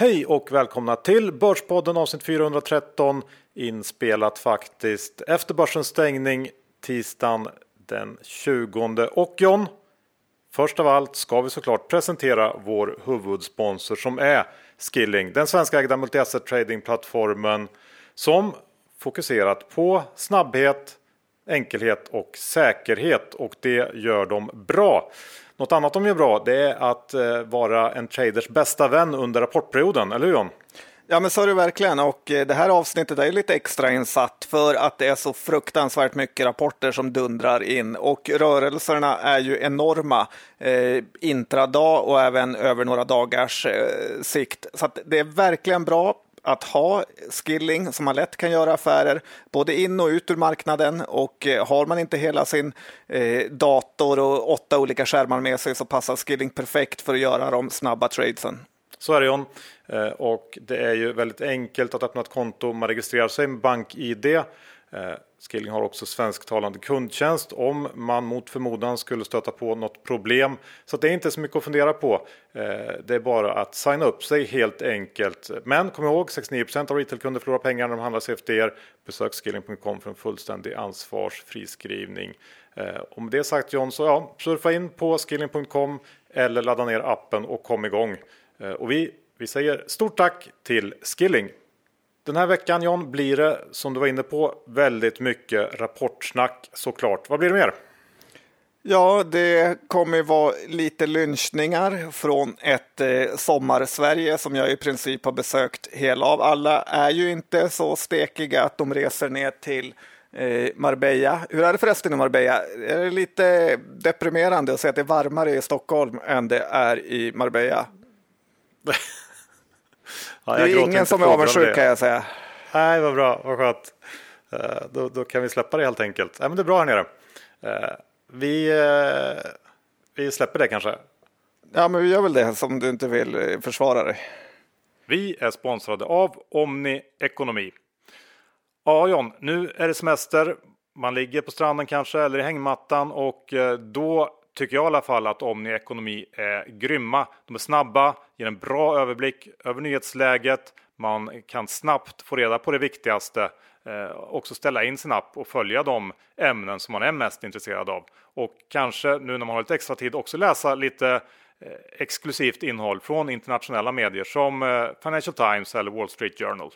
Hej och välkomna till Börspodden avsnitt 413 inspelat faktiskt efter börsens stängning tisdagen den 20 och John. Först av allt ska vi såklart presentera vår huvudsponsor som är Skilling, den svenska ägda multi-asset tradingplattformen som fokuserat på snabbhet, enkelhet och säkerhet och det gör de bra. Något annat de gör bra det är att eh, vara en traders bästa vän under rapportperioden, eller hur John? Ja men så är det verkligen och eh, det här avsnittet är lite extra insatt för att det är så fruktansvärt mycket rapporter som dundrar in och rörelserna är ju enorma eh, intradag och även över några dagars eh, sikt. Så det är verkligen bra att ha skilling som man lätt kan göra affärer både in och ut ur marknaden och eh, har man inte hela sin eh, dator och åtta olika skärmar med sig så passar skilling perfekt för att göra de snabba tradesen. Så är det John. Eh, och det är ju väldigt enkelt att öppna ett konto. Man registrerar sig med BankID. Eh, skilling har också svensktalande kundtjänst om man mot förmodan skulle stöta på något problem. Så det är inte så mycket att fundera på. Eh, det är bara att signa upp sig helt enkelt. Men kom ihåg 69% av retailkunder förlorar pengar när de handlar CFDR. Besök skilling.com för en fullständig ansvarsfri skrivning. Och eh, med det sagt John så ja, surfa in på skilling.com eller ladda ner appen och kom igång. Och vi, vi säger stort tack till Skilling. Den här veckan John blir det som du var inne på väldigt mycket rapportsnack såklart. Vad blir det mer? Ja, det kommer vara lite lynchningar från ett eh, sommarsverige som jag i princip har besökt hela av. Alla är ju inte så stekiga att de reser ner till eh, Marbella. Hur är det förresten i Marbella? Är det lite deprimerande att se att det är varmare i Stockholm än det är i Marbella? Ja, det är ingen som är avundsjuk kan jag säga. Nej, vad bra, vad skönt. Uh, då, då, kan vi släppa det helt enkelt. Nej, men det är bra här nere. Uh, vi, uh, vi släpper det kanske. Ja, men vi gör väl det som du inte vill försvara dig. Vi är sponsrade av Omni Ekonomi. Ja, John, nu är det semester. Man ligger på stranden kanske eller i hängmattan och då tycker jag i alla fall att Omni Ekonomi är grymma. De är snabba, ger en bra överblick över nyhetsläget. Man kan snabbt få reda på det viktigaste, eh, också ställa in sin app och följa de ämnen som man är mest intresserad av. Och kanske nu när man har lite extra tid också läsa lite eh, exklusivt innehåll från internationella medier som eh, Financial Times eller Wall Street Journal.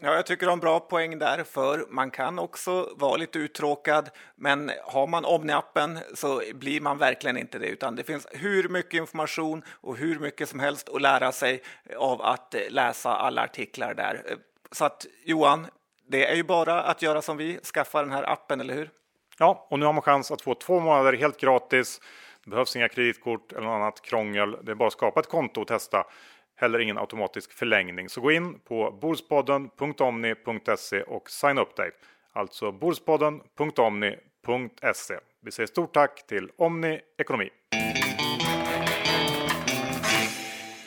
Ja, jag tycker de har en bra poäng där, för man kan också vara lite uttråkad, men har man Omni-appen så blir man verkligen inte det, utan det finns hur mycket information och hur mycket som helst att lära sig av att eh, läsa alla artiklar där. Eh, så att Johan, det är ju bara att göra som vi, skaffa den här appen, eller hur? Ja, och nu har man chans att få två månader helt gratis. Det behövs inga kreditkort eller något annat krångel. Det är bara att skapa ett konto och testa heller ingen automatisk förlängning. Så gå in på borspodden.omni.se och signa upp dig. Alltså borspodden.omni.se. Vi säger stort tack till Omni Ekonomi.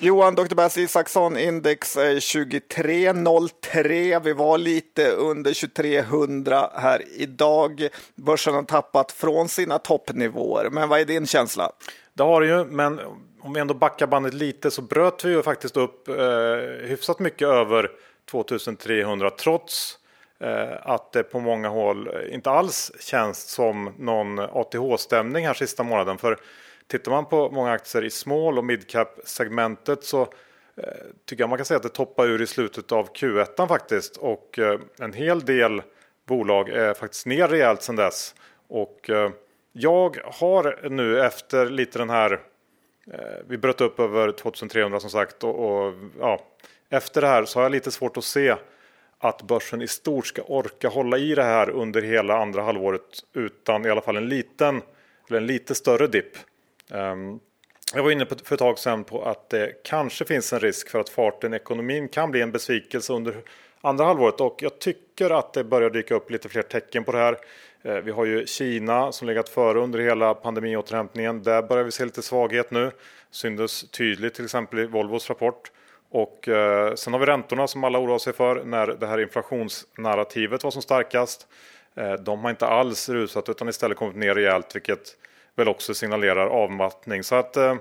Johan, Dr. Bass Isaksson, index är 2303. Vi var lite under 2300 här idag. Börsen har tappat från sina toppnivåer. Men vad är din känsla? Det har det ju, men om vi ändå backar bandet lite så bröt vi ju faktiskt upp eh, hyfsat mycket över 2300 trots eh, att det på många håll inte alls känns som någon ATH-stämning här sista månaden. För tittar man på många aktier i small och midcap segmentet så eh, tycker jag man kan säga att det toppar ur i slutet av Q1 faktiskt och eh, en hel del bolag är faktiskt ner rejält sedan dess. Och eh, jag har nu efter lite den här Eh, vi bröt upp över 2300 som sagt och, och, ja, efter det här så har jag lite svårt att se att börsen i stort ska orka hålla i det här under hela andra halvåret utan i alla fall en liten eller en lite större dipp. Ehm, jag var inne på för ett tag sedan på att det kanske finns en risk för att farten i ekonomin kan bli en besvikelse under andra halvåret och jag tycker att det börjar dyka upp lite fler tecken på det här. Eh, vi har ju Kina som legat före under hela pandemiåterhämtningen. Där börjar vi se lite svaghet nu. Syndes tydligt till exempel i Volvos rapport. Och eh, sen har vi räntorna som alla oroar sig för när det här inflationsnarrativet var som starkast. Eh, de har inte alls rusat utan istället kommit ner rejält vilket väl också signalerar avmattning. Så att eh,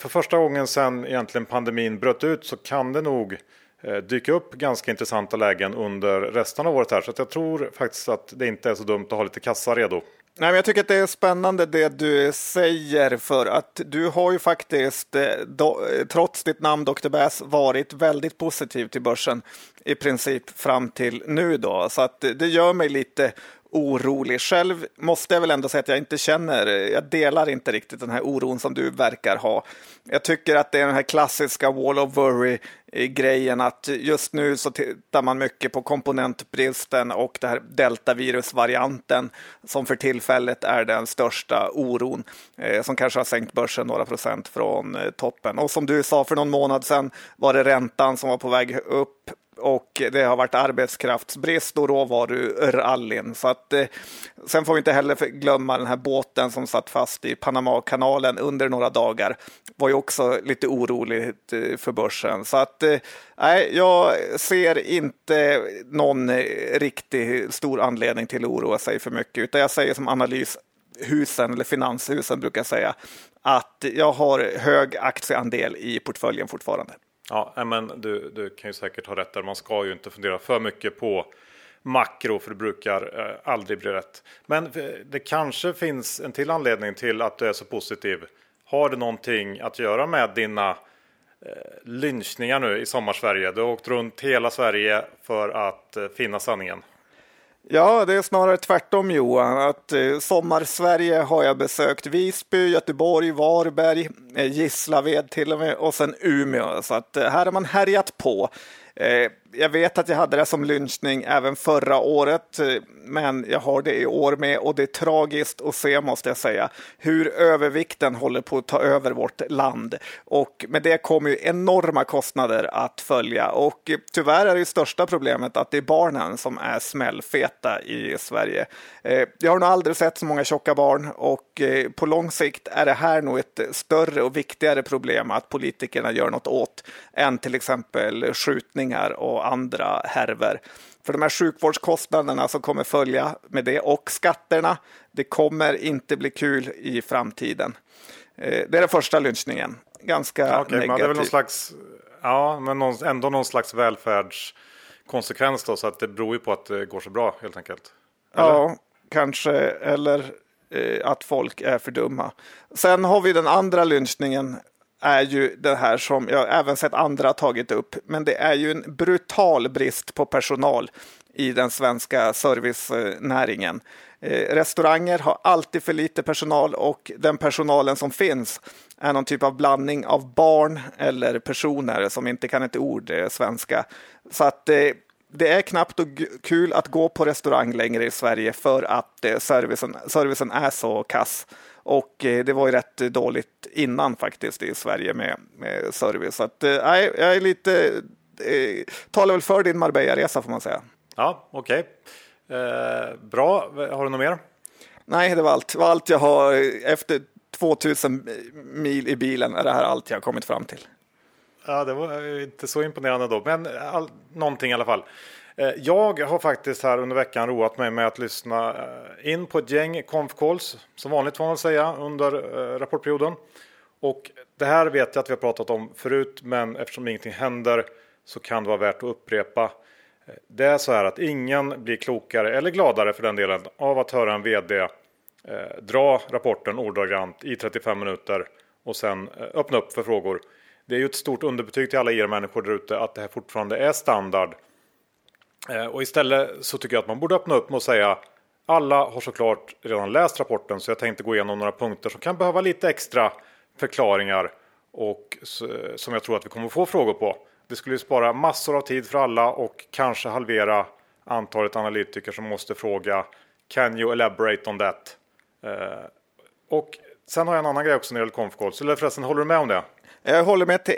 för första gången sedan egentligen pandemin bröt ut så kan det nog Eh, dyka upp ganska intressanta lägen under resten av året här. Så jag tror faktiskt att det inte är så dumt att ha lite kassa redo. Nej, men jag tycker att det är spännande det du säger för att du har ju faktiskt eh, då, eh, trots ditt namn Dr. Bass varit väldigt positiv till börsen i princip fram till nu då. Så att det gör mig lite orolig. Själv måste jag väl ändå säga att jag inte känner, jag delar inte riktigt den här oron som du verkar ha. Jag tycker att det är den här klassiska wall of worry grejen att just nu så tittar man mycket på komponentbristen och det här deltavirusvarianten som för tillfället är den största oron eh, som kanske har sänkt börsen några procent från eh, toppen. Och som du sa för någon månad sedan var det räntan som var på väg upp och det har varit arbetskraftsbrist och råvarurallyn. Så att, eh, sen får vi inte heller glömma den här båten som satt fast i Panamakanalen under några dagar. var ju också lite oroligt eh, för börsen. Så att, eh, nej, jag ser inte någon eh, riktig riktigt stor anledning till att oroa sig för mycket, utan jag säger som analyshusen eller finanshusen brukar säga att jag har hög aktieandel i portföljen fortfarande. Ja, men du, du kan ju säkert ha rätt där. Man ska ju inte fundera för mycket på makro för det brukar eh, aldrig bli rätt. Men eh, det kanske finns en till anledning till att du är så positiv. Har det någonting att göra med dina eh, lynchningar nu i sommarsverige? Du har åkt runt hela Sverige för att eh, finna sanningen. Ja, det är snarare tvärtom Johan. Att eh, Sommarsverige har jag besökt Visby, Göteborg, Varberg, eh, Gislaved till och med och sen Umeå. Så att eh, här har man härjat på. Eh, jag vet att jag hade det som lynchning även förra året, eh, men jag har det i år med och det är tragiskt att se måste jag säga hur övervikten håller på att ta över vårt land och med det kommer ju enorma kostnader att följa och tyvärr är det största problemet att det är barnen som är smällfeta i Sverige. Eh, jag har nog aldrig sett så många tjocka barn och eh, på lång sikt är det här nog ett större och viktigare problem att politikerna gör något åt än till exempel skjutningar och andra härver. För de här sjukvårdskostnaderna som kommer följa med det och skatterna, det kommer inte bli kul i framtiden. Eh, det är den första lynchningen. Ganska okay, negativ. Det är väl någon slags, ja, men ändå någon slags välfärdskonsekvens då, så att det beror ju på att det går så bra helt enkelt. Eller? Ja, kanske, eller eh, att folk är för dumma. Sen har vi den andra lynchningen är ju det här som jag även sett andra tagit upp, men det är ju en brutal brist på personal i den svenska servicenäringen. Eh, restauranger har alltid för lite personal och den personalen som finns är någon typ av blandning av barn eller personer som inte kan ett ord eh, svenska. Så att eh, det är knappt och kul att gå på restaurang längre i Sverige för att servicen, servicen är så kass. Och eh, det var ju rätt dåligt innan faktiskt i Sverige med, med service. Så att, eh, jag är lite, eh, talar väl för din Marbella-resa får man säga. Ja, okej. Okay. Eh, bra, har du något mer? Nej, det var allt. Det var allt jag har. Efter 2000 mil i bilen är det här allt jag har kommit fram till. Ja, det var inte så imponerande då, men all, någonting i alla fall. Eh, jag har faktiskt här under veckan roat mig med att lyssna eh, in på ett gäng conf calls som vanligt får man säga under eh, rapportperioden. Och det här vet jag att vi har pratat om förut, men eftersom ingenting händer så kan det vara värt att upprepa. Det är så här att ingen blir klokare eller gladare för den delen av att höra en vd dra rapporten ordagrant i 35 minuter och sen öppna upp för frågor. Det är ju ett stort underbetyg till alla er människor där ute att det här fortfarande är standard Eh, och istället så tycker jag att man borde öppna upp med att säga alla har såklart redan läst rapporten så jag tänkte gå igenom några punkter som kan behöva lite extra förklaringar och som jag tror att vi kommer få frågor på. Det skulle spara massor av tid för alla och kanske halvera antalet analytiker som måste fråga Can you elaborate on that? Eh, och sen har jag en annan grej också när det gäller conf Eller förresten, håller du med om det? Jag håller med till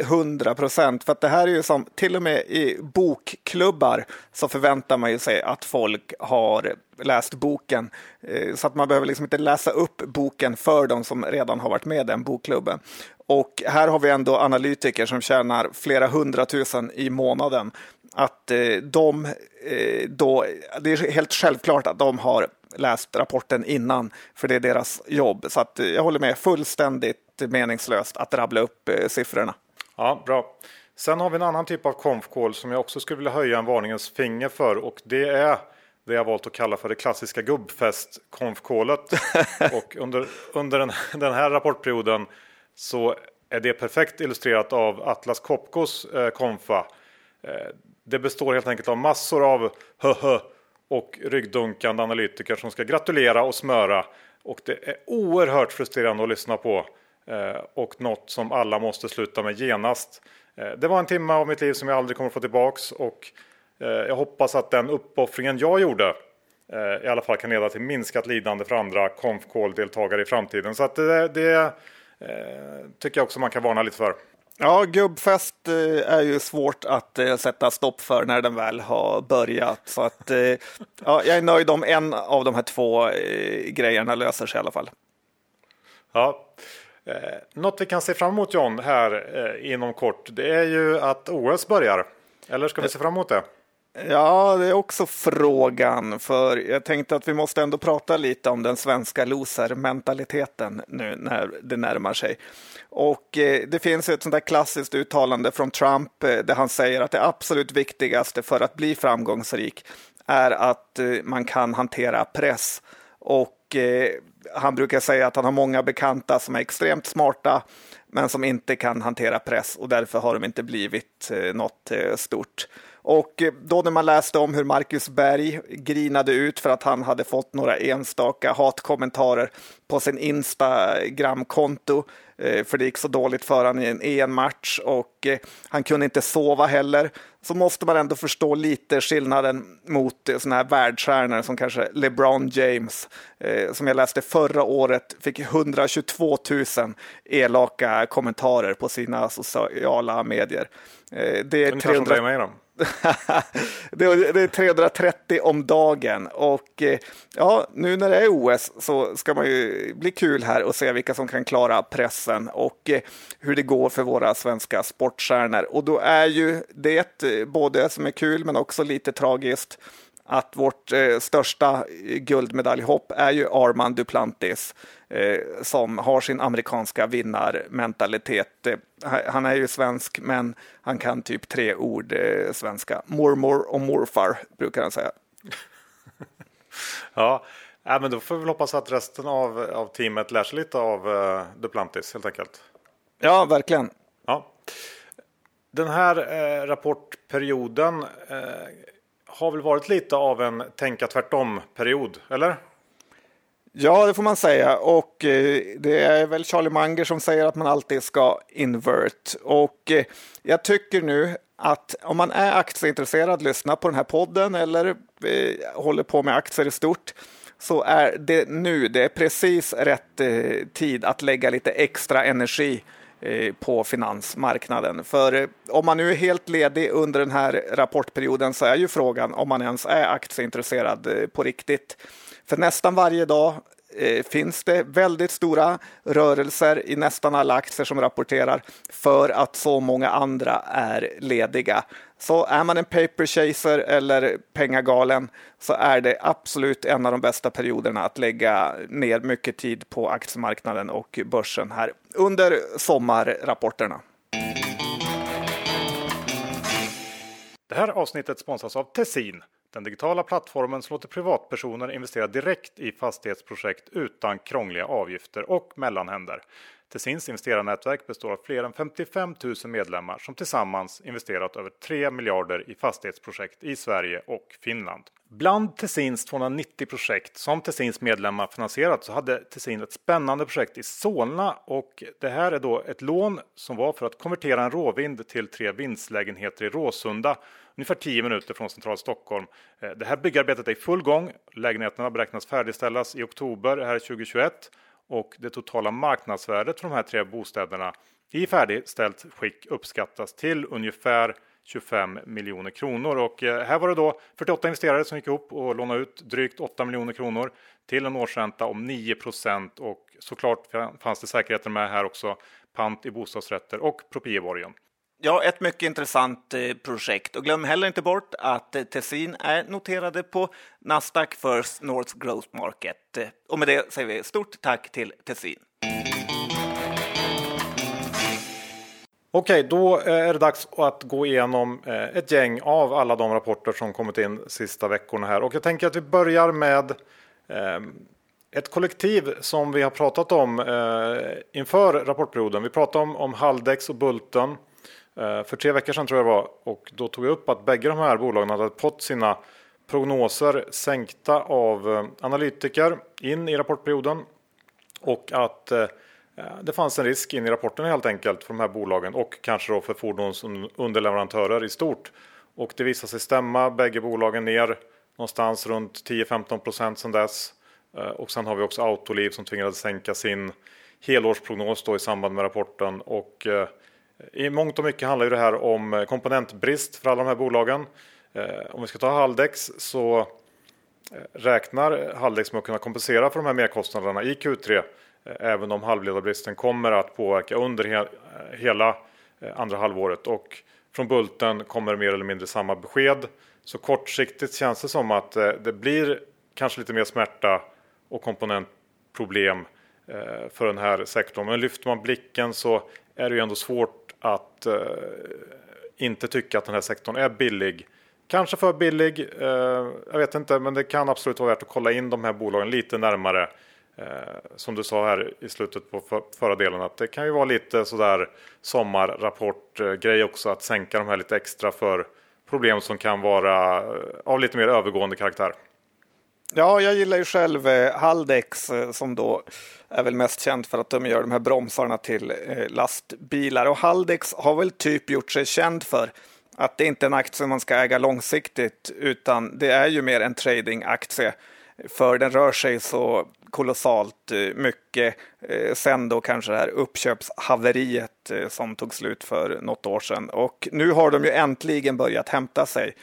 100 procent, för att det här är ju som till och med i bokklubbar så förväntar man ju sig att folk har läst boken eh, så att man behöver liksom inte läsa upp boken för de som redan har varit med i den bokklubben. Och här har vi ändå analytiker som tjänar flera hundratusen i månaden. Att eh, de eh, då, det är helt självklart att de har läst rapporten innan, för det är deras jobb. Så att jag håller med fullständigt helt meningslöst att rabbla upp eh, siffrorna. Ja, bra. Sen har vi en annan typ av konf som jag också skulle vilja höja en varningens finger för och det är det jag valt att kalla för det klassiska gubbfest konfkålet. och under, under den, den, här rapportperioden så är det perfekt illustrerat av Atlas Copcos eh, konfa. Eh, det består helt enkelt av massor av hö och ryggdunkande analytiker som ska gratulera och smöra. Och det är oerhört frustrerande att lyssna på. Eh, och något som alla måste sluta med genast. Eh, det var en timme av mitt liv som jag aldrig kommer få tillbaks. Och eh, jag hoppas att den uppoffringen jag gjorde i alla fall kan leda till minskat lidande för andra konf deltagare i framtiden. Så att det, det tycker jag också man kan varna lite för. Ja, gubbfest är ju svårt att sätta stopp för när den väl har börjat. Så att, ja, jag är nöjd om en av de här två grejerna löser sig i alla fall. Ja, Eh, något vi kan se fram emot John här eh, inom kort, det är ju att OS börjar. Eller ska vi se fram emot det? Ja, det är också frågan, för jag tänkte att vi måste ändå prata lite om den svenska loser-mentaliteten nu när det närmar sig. Och eh, det finns ett sånt där klassiskt uttalande från Trump eh, där han säger att det absolut viktigaste för att bli framgångsrik är att eh, man kan hantera press. Och eh, han brukar säga att han har många bekanta som är extremt smarta men som inte kan hantera press och därför har de inte blivit eh, något eh, stort. Och eh, då när man läste om hur Marcus Berg grinade ut för att han hade fått några enstaka hatkommentarer på sin Instagram-konto för det gick så dåligt för honom i en EM-match och eh, han kunde inte sova heller så måste man ändå förstå lite skillnaden mot sådana här världsstjärnor som kanske LeBron James som jag läste förra året fick 122 000 elaka kommentarer på sina sociala medier. Det är 300 det är 330 om dagen och eh, ja, nu när det är OS så ska man ju bli kul här och se vilka som kan klara pressen och eh, hur det går för våra svenska sportstjärnor. Och då är ju det eh, både som är kul men också lite tragiskt att vårt eh, största guldmedaljhopp är ju Armand Duplantis eh, som har sin amerikanska vinnarmentalitet. Eh, han är ju svensk, men han kan typ tre ord eh, svenska. Mormor och morfar brukar han säga. ja, äh, men då får vi väl hoppas att resten av, av teamet lär sig lite av uh, Duplantis helt enkelt. Ja, verkligen. Ja. Den här eh, rapportperioden eh, har väl varit lite av en tänka tvärtom-period, eller? Ja, det får man säga. Och eh, det är väl Charlie Munger som säger att man alltid ska invert. Och eh, jag tycker nu att om man är aktieintresserad, lyssnar på den här podden eller eh, håller på med aktier i stort, så är det nu, det är precis rätt tid att lägga lite extra energi Eh, på finansmarknaden. För eh, om man nu är helt ledig under den här rapportperioden så är ju frågan om man ens är aktieintresserad eh, på riktigt. För nästan varje dag Eh, finns det väldigt stora rörelser i nästan alla aktier som rapporterar för att så många andra är lediga. Så är man en paper chaser eller pengagalen så är det absolut en av de bästa perioderna att lägga ner mycket tid på aktiemarknaden och börsen här under sommarrapporterna. Det här avsnittet sponsras av Tessin, den digitala plattformen som låter privatpersoner investera direkt i fastighetsprojekt utan krångliga avgifter och mellanhänder. Tessins investerarnätverk består av fler än 55 000 medlemmar som tillsammans investerat över 3 miljarder i fastighetsprojekt i Sverige och Finland. Bland Tessins 290 projekt som Tessins medlemmar finansierat så hade Tessin ett spännande projekt i Solna och det här är då ett lån som var för att konvertera en råvind till tre vindslägenheter i Råsunda ungefär 10 minuter från centrala Stockholm. Eh, det här byggarbetet är i full gång. Lägenheterna beräknas färdigställas i oktober här 2021 och det totala marknadsvärdet för de här tre bostäderna i färdigställt skick uppskattas till ungefär 25 miljoner kronor och eh, här var det då 48 investerare som gick ihop och lånade ut drygt 8 miljoner kronor till en årsränta om 9 och såklart fanns det säkerheter med här också pant i bostadsrätter och propieborgen. Ja, ett mycket intressant eh, projekt och glöm heller inte bort att eh, Tessin är noterade på Nasdaq First North Growth Market. Eh, och med det säger vi stort tack till Tessin. Okej, då är det dags att gå igenom ett gäng av alla de rapporter som kommit in sista veckorna här. Och jag tänker att vi börjar med ett kollektiv som vi har pratat om inför rapportperioden. Vi pratade om, om Haldex och Bulten Eh, för tre veckor sedan tror jag det var. Och då tog jag upp att bägge de här bolagen hade fått sina prognoser sänkta av eh, analytiker in i rapportperioden och att eh, det fanns en risk in i rapporten helt enkelt för de här bolagen och kanske då för fordonsunderleverantörer i stort. Och det visade sig stämma, bägge bolagen ner någonstans runt 10-15 % sedan dess. Och sen har vi också Autoliv som tvingades sänka sin helårsprognos då i samband med rapporten. Och i mångt och mycket handlar ju det här om eh, komponentbrist för alla de här bolagen. Eh, om vi ska ta Haldex så eh, räknar Haldex med att kunna kompensera för de här merkostnaderna i Q3 även om halvledarbristen kommer att påverka under hela andra halvåret. Och från Bulten kommer mer eller mindre samma besked. Så kortsiktigt känns det som att det blir kanske lite mer smärta och komponentproblem för den här sektorn. Men lyfter man blicken så är det ju ändå svårt att eh, inte tycka att den här sektorn är billig Kanske för billig, eh, jag vet inte, men det kan absolut vara värt att kolla in de här bolagen lite närmare. Eh, som du sa här i slutet på för, förra delen att det kan ju vara lite sådär sommarrapportgrej också att sänka de här lite extra för problem som kan vara eh, av lite mer övergående karaktär. Ja, jag gillar ju själv eh, Haldex eh, som då är väl mest känt för att de gör de här bromsarna till eh, lastbilar och Haldex har väl typ gjort sig känd för att det inte är en aktie man ska äga långsiktigt utan det är ju mer en tradingaktie. För den rör sig så kolossalt eh, mycket eh, sen då kanske det här uppköpshaveriet eh, som tog slut för något år sedan. Och nu har de ju äntligen börjat hämta sig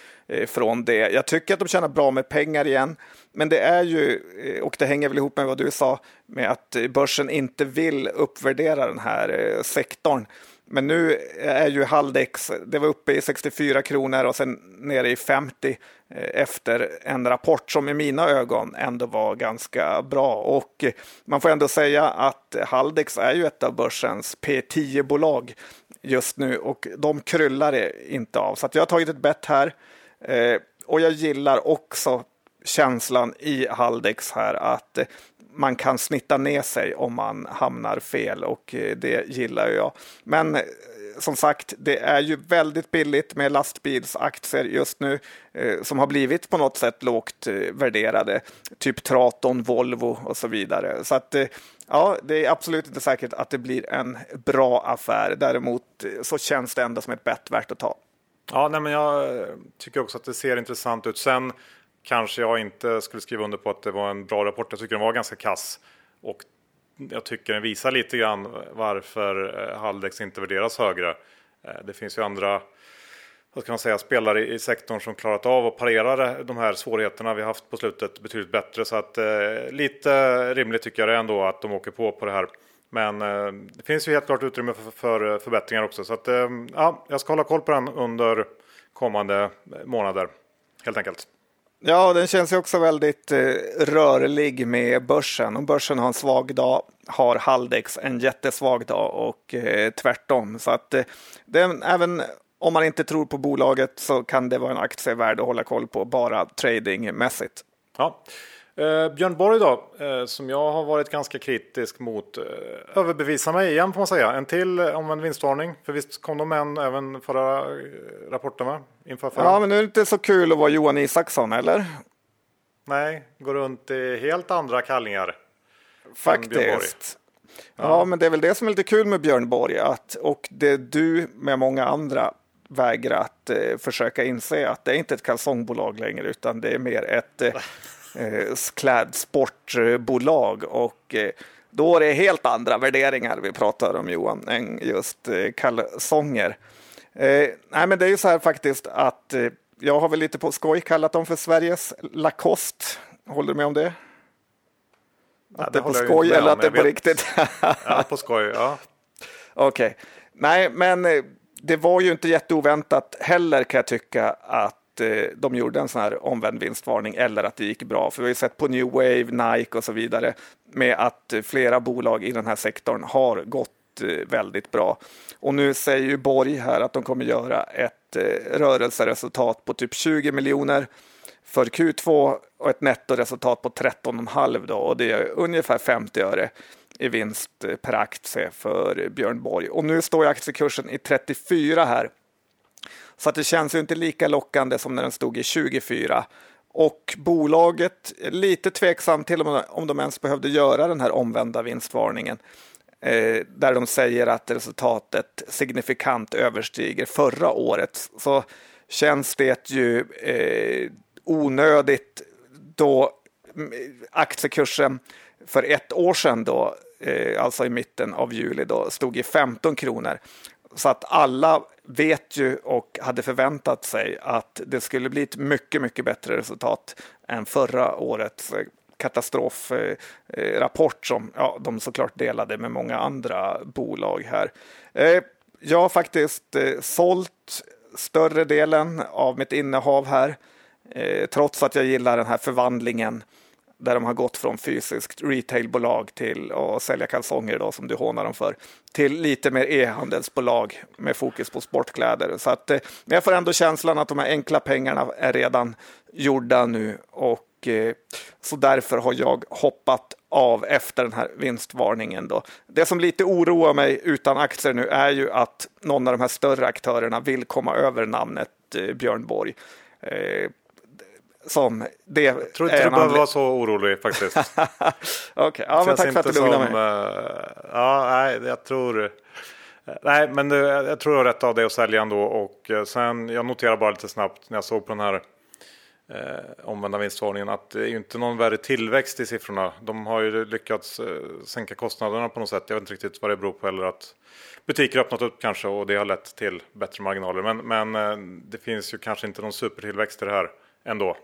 från det. Jag tycker att de tjänar bra med pengar igen. Men det är ju, och det hänger väl ihop med vad du sa, med att börsen inte vill uppvärdera den här sektorn. Men nu är ju Haldex, det var uppe i 64 kronor och sen nere i 50 eh, efter en rapport som i mina ögon ändå var ganska bra. Och man får ändå säga att Haldex är ju ett av börsens P10-bolag just nu och de kryllar det inte av. Så jag har tagit ett bett här eh, och jag gillar också känslan i Haldex här att eh, man kan snitta ner sig om man hamnar fel och eh, det gillar jag. Men eh, som sagt, det är ju väldigt billigt med lastbilsaktier just nu eh, som har blivit på något sätt lågt eh, värderade. Typ Traton, Volvo och så vidare. Så att ja, det är absolut inte säkert att det blir en bra affär. Däremot så känns det ändå som ett bett värt att ta. Ja, nej, men jag tycker också att det ser intressant ut. Sen kanske jag inte skulle skriva under på att det var en bra rapport. Jag tycker den var ganska kass. Och jag tycker den visar lite grann varför eh, Haldex inte värderas högre. Eh, det finns ju andra vad ska man säga, spelare i sektorn som klarat av att parera eh, de här svårigheterna vi haft på slutet betydligt bättre. Så att eh, lite rimligt tycker jag det ändå att de åker på på det här. Men eh, det finns ju helt klart utrymme för, för förbättringar också. Så att eh, ja, jag ska hålla koll på den under kommande månader helt enkelt. Ja, den känns ju också väldigt eh, rörlig med börsen. Om börsen har en svag dag har Haldex en jättesvag dag och eh, tvärtom. Så att eh, den, även om man inte tror på bolaget så kan det vara en aktie värd att hålla koll på bara tradingmässigt. Ja. Eh, Björn Borg då, eh, som jag har varit ganska kritisk mot, eh, överbevisar mig igen får man säga. En till om en vinstvarning, för visst kom de en även förra eh, rapporten va? Inför förra. Ja, men nu är det inte så kul att vara Johan Isaksson, eller? Nej, går runt i helt andra kallingar. Faktiskt. Ja. ja. men det är väl det som är lite kul med Björn Borg, att, och det du med många andra vägrat eh, försöka inse att det är inte ett kalsongbolag längre, utan det är mer ett eh, eh, klädsportbolag och eh, då är det helt andra värderingar vi pratar om Johan än just eh, kalsonger. Eh, nej, men det är ju så här faktiskt att eh, jag har väl lite på skoj kallat dem för Sveriges Lacoste. Håller du med om det? Ja, att det är på skoj eller att det är på riktigt? ja, på skoj. Ja. Okej. Okay. Nej, men eh, det var ju inte jätteoväntat heller kan jag tycka att Eh, de gjorde en sån här omvänd vinstvarning eller att det gick bra. För vi har ju sett på New Wave, Nike och så vidare med att flera bolag i den här sektorn har gått eh, väldigt bra. Och nu säger ju Borg här att de kommer göra ett eh, rörelseresultat på typ 20 miljoner för Q2 och ett nettoresultat på 13,5 då och det är ungefär 50 öre i vinst eh, per aktie för Björn Borg. Och nu står aktiekursen i 34 här. Så att det känns ju inte lika lockande som när den stod i 24. Och bolaget är lite tveksamt till om de ens behövde göra den här omvända vinstvarningen. Eh, där de säger att resultatet signifikant överstiger förra året. Så känns det ju eh, onödigt då mm, aktiekursen för ett år sedan då, eh, alltså i mitten av juli, då, stod i 15 kronor. Så att alla vet ju och hade förväntat sig att det skulle bli ett mycket, mycket bättre resultat än förra årets eh, katastrofrapport som ja, de såklart delade med många andra bolag här. Eh, jag har faktiskt eh, sålt större delen av mitt innehav här, trots att jag gillar den här förvandlingen där de har gått från fysiskt retailbolag till att sälja kalsonger då, som du hånar dem för, till lite mer e-handelsbolag med fokus på sportkläder. Så att, men jag får ändå känslan att de här enkla pengarna är redan gjorda nu och eh, så därför har jag hoppat av efter den här vinstvarningen. Då. Det som lite oroar mig utan aktier nu är ju att någon av de här större aktörerna vill komma över namnet eh, Björn Borg som det. Jag tror inte du behöver vara så orolig faktiskt. Okej, okay. ja, men tack för att du lugnade mig. Uh, ja, nej, jag tror. Nej, men jag tror jag har rätt av det att sälja ändå och uh, sen jag noterar bara lite snabbt när jag såg på den här eh, omvända vinstvarningen att det är ju inte någon värre tillväxt i siffrorna. De har ju lyckats eh, sänka kostnaderna på något sätt. Jag vet inte riktigt vad det beror på eller att butiker öppnat upp kanske och det har lett till bättre marginaler. Men, men eh, det finns ju kanske inte någon supertillväxt i det här ändå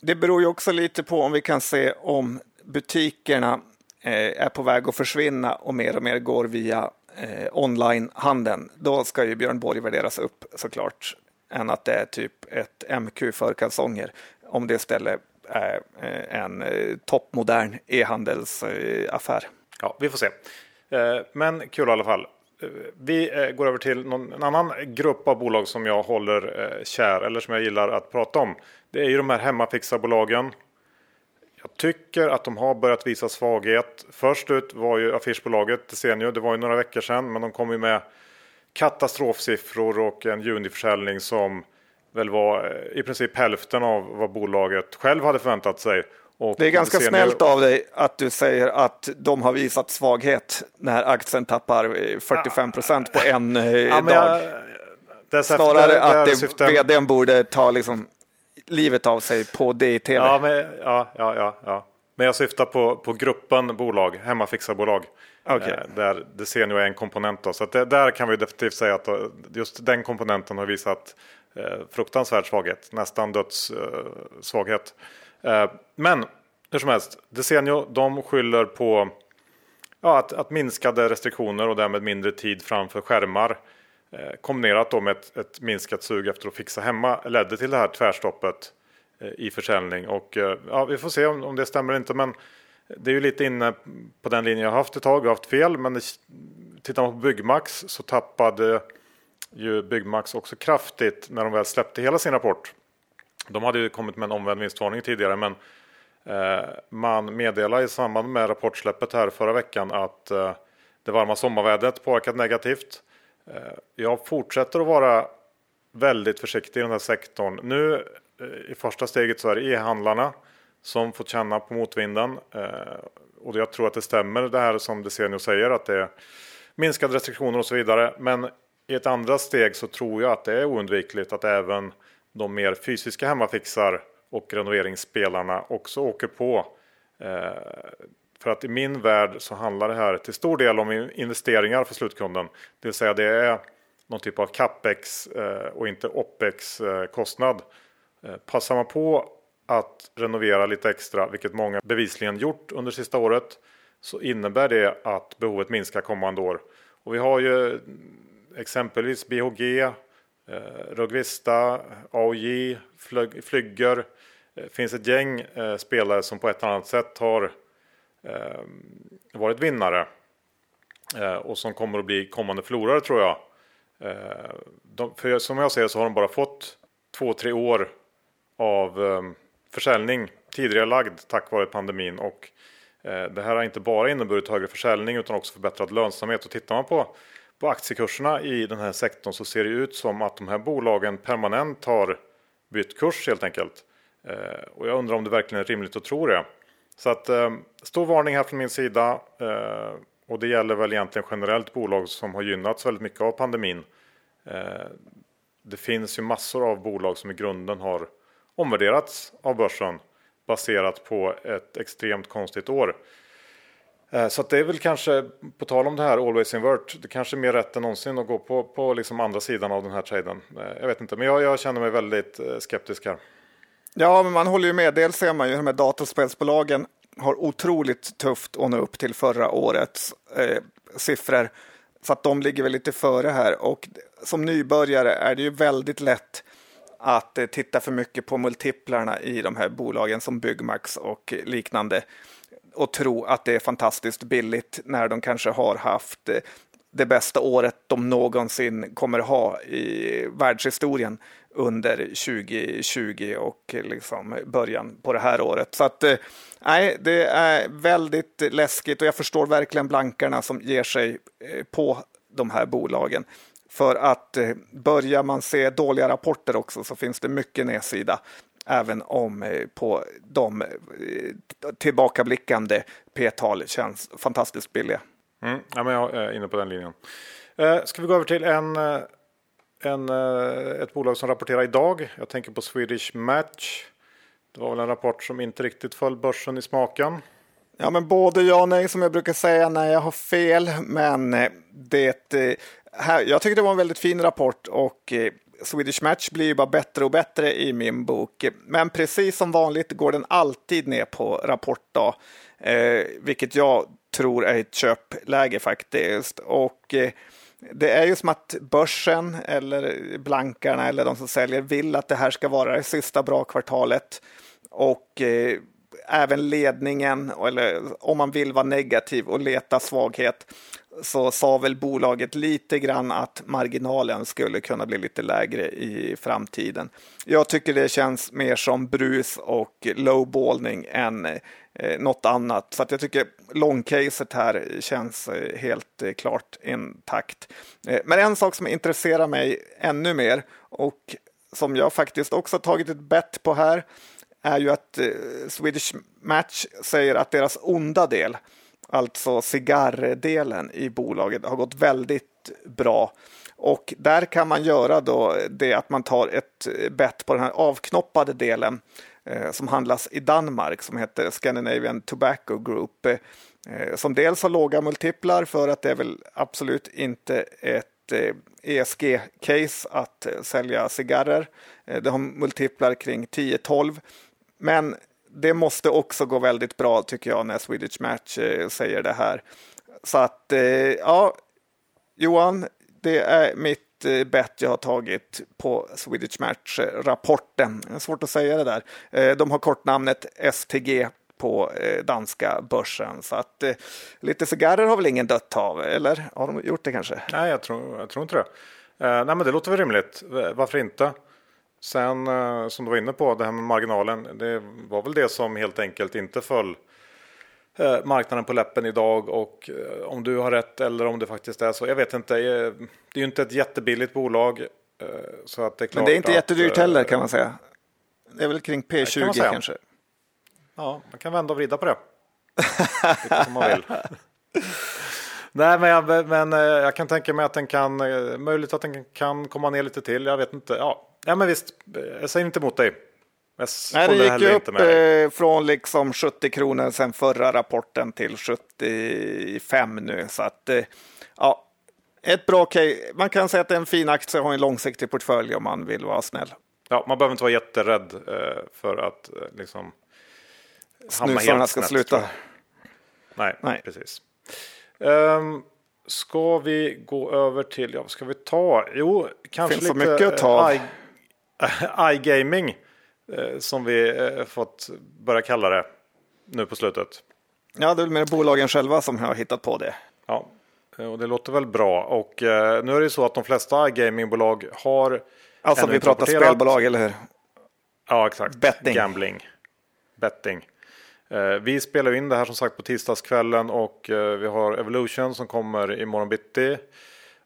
det beror ju också lite på om vi kan se om butikerna eh, är på väg att försvinna och mer och mer går via eh, onlinehandeln. Då ska ju Björn Borg värderas upp såklart, än att det är typ ett MQ för kalsonger. Om det istället är eh, en eh, toppmodern e-handelsaffär. Eh, ja, vi får se. Eh, men kul i alla fall. Eh, vi eh, går över till någon, en annan grupp av bolag som jag håller kär eller som jag gillar att prata om. Det är ju de här hemmafixarbolagen. Jag tycker att de har börjat visa svaghet. Först ut var ju affischbolaget Desenio. Det var ju några veckor sedan, men de kom ju med katastrofsiffror och en juniförsäljning som väl var eh, i princip hälften av vad bolaget själv hade förväntat sig. Och det är ganska Desenio... snällt av dig att du säger att de har visat svaghet när aktien tappar 45 procent på en eh, ja, dag. Jag... Snarare att det, vdn borde ta liksom livet av sig på det i tv. Ja, men, ja, ja, ja, ja. men jag syftar på, på gruppen bolag, hemmafixarbolag. Okay. Eh, där det ser nu är en komponent. Då. Så det, där kan vi definitivt säga att just den komponenten har visat eh, fruktansvärd svaghet, nästan dödssvaghet. Eh, eh, men hur som helst, Desenio de skyller på ja, att, att minskade restriktioner och därmed mindre tid framför skärmar Eh, kombinerat då med ett, ett, minskat sug efter att fixa hemma ledde till det här tvärstoppet eh, i försäljning. Och eh, ja, vi får se om, om det stämmer eller inte. Men det är ju lite inne på den linjen jag har haft ett tag. och har haft fel. Men det, tittar man på Byggmax så tappade ju Byggmax också kraftigt när de väl släppte hela sin rapport. De hade ju kommit med en omvänd vinstvarning tidigare. Men eh, man meddelade i samband med rapportsläppet här förra veckan att eh, det varma sommarvädret påverkat negativt. Eh, jag fortsätter att vara väldigt försiktig i den här sektorn. Nu eh, i första steget så är det e-handlarna som fått känna på motvinden. Eh, och jag tror att det stämmer det här som Desenio säger att det är minskade restriktioner och så vidare. Men i ett andra steg så tror jag att det är oundvikligt att även de mer fysiska hemmafixar och renoveringsspelarna också åker på för att i min värld så handlar det här till stor del om investeringar för slutkunden. Det vill säga det är någon typ av capex eh, och inte opex eh, kostnad. Eh, passar man på att renovera lite extra, vilket många bevisligen gjort under sista året, så innebär det att behovet minskar kommande år. Och vi har ju exempelvis BHG, Rugvista, AOJ, Flygger. Det finns ett gäng spelare som på ett annat sätt har Ehm, varit vinnare. Eh, och som kommer att bli kommande förlorare tror jag. Ehm, de, för som jag ser så har de bara fått två, tre år av ehm, försäljning tidigare lagd tack vare pandemin och eh, det här har inte bara inneburit högre försäljning utan också förbättrad lönsamhet och tittar man på på aktiekurserna i den här sektorn så ser det ut som att de här bolagen permanent har bytt kurs helt enkelt. Eh, och jag undrar om det verkligen är rimligt att tro det. Så att eh, stor varning här från min sida. Eh, och det gäller väl egentligen generellt bolag som har gynnats väldigt mycket av pandemin. Eh, det finns ju massor av bolag som i grunden har omvärderats av börsen baserat på ett extremt konstigt år. Eh, så det är väl kanske, på tal om det här Always Invert, det kanske är mer rätt än någonsin att gå på, på liksom andra sidan av den här traden. Eh, jag vet inte, men jag, jag känner mig väldigt eh, skeptisk här. Ja, men man håller ju med. Dels ser man ju hur de här datorspelsbolagen har otroligt tufft att nå upp till förra årets eh, siffror. Så att de ligger väl lite före här. Och som nybörjare är det ju väldigt lätt att eh, titta för mycket på multiplarna i de här bolagen som Byggmax och liknande och tro att det är fantastiskt billigt när de kanske har haft eh, det bästa året de någonsin kommer ha i världshistorien under 2020 och eh, liksom början på det här året. Så att eh, nej, det är väldigt läskigt och jag förstår verkligen blankarna som ger sig eh, på de här bolagen. För att börjar man se dåliga rapporter också så finns det mycket nedsida även om på de tillbakablickande p-tal känns fantastiskt billiga. Mm, ja, men jag är inne på den linjen. Ska vi gå över till en, en, eh, ett bolag som rapporterar idag? Jag tänker på Swedish Match. Det var väl en rapport som inte riktigt föll börsen i smaken. Ja, men både ja och nej som jag brukar säga när jag har fel. Men eh, det, eh, här, jag tycker det var en väldigt fin rapport och Swedish Match blir ju bara bättre och bättre i min bok. Men precis som vanligt går den alltid ner på rapportdag, eh, vilket jag tror är ett köpläge faktiskt. Och eh, det är ju som att börsen eller blankarna eller de som säljer vill att det här ska vara det sista bra kvartalet. Och eh, även ledningen, eller om man vill vara negativ och leta svaghet, så sa väl bolaget lite grann att marginalen skulle kunna bli lite lägre i framtiden. Jag tycker det känns mer som brus och lowballning än eh, något annat. Så att jag tycker långcaset här känns eh, helt eh, klart intakt. Eh, men en sak som intresserar mig ännu mer och som jag faktiskt också tagit ett bett på här är ju att eh, Swedish Match säger att deras onda del alltså cigarrdelen i bolaget, har gått väldigt bra. Och där kan man göra då det att man tar ett bett på den här avknoppade delen eh, som handlas i Danmark som heter Scandinavian Tobacco Group. Eh, eh som dels har låga multiplar för att det är väl absolut inte ett eh, ESG-case att eh, sälja cigarrer. Eh, det har multiplar kring 10-12. Men det måste också gå väldigt bra tycker jag när Swedish Match eh, säger det här. Så att eh, ja, Johan, det är mitt eh, bett jag har tagit på Swedish Match-rapporten. Svårt att säga det där. De har kortnamnet STG på danska börsen. Så att lite cigarrer har väl ingen dött av, eller har de gjort det kanske? Nej, jag tror, jag tror inte det. nej, men det låter väl rimligt. Varför inte? Sen eh, som du var inne på, det här med marginalen. Det var väl det som helt enkelt inte föll eh, marknaden på läppen idag och eh, om du har rätt eller om det faktiskt är så. Jag vet inte. Det är ju inte ett jättebilligt bolag. Så att det är klart Men det är inte jättedyrt heller kan man säga. Det är väl kring P20 kan kanske. Ja, man kan vända och vrida på det. Som man vill. Nej, men jag, men jag kan tänka mig att den kan, möjligt att den kan komma ner lite till. Jag vet inte. Ja, Ja men visst, jag säger inte emot dig. Jag Nej, det gick ju upp eh, från liksom 70 kronor sen förra rapporten till 75 nu. Så att eh, ja, ett bra case. Man kan säga att det är en fin aktie och har en långsiktig portfölj om man vill vara snäll. Ja, man behöver inte vara jätterädd eh, för att liksom hamna helt ska snett, sluta. Nej, Nej, precis. Um, ska vi gå över till, ja vad ska vi ta? Jo, kanske Finns lite... så mycket att ta iGaming eh, som vi eh, fått börja kalla det nu på slutet. Ja, det är väl mer bolagen själva som har hittat på det. Ja, och det låter väl bra. Och eh, nu är det ju så att de flesta gamingbolag har Alltså vi pratar spelbolag, eller hur? Ja, exakt. Betting. Gambling. Betting. Eh, vi spelar in det här som sagt på tisdagskvällen och eh, vi har Evolution som kommer imorgon bitti.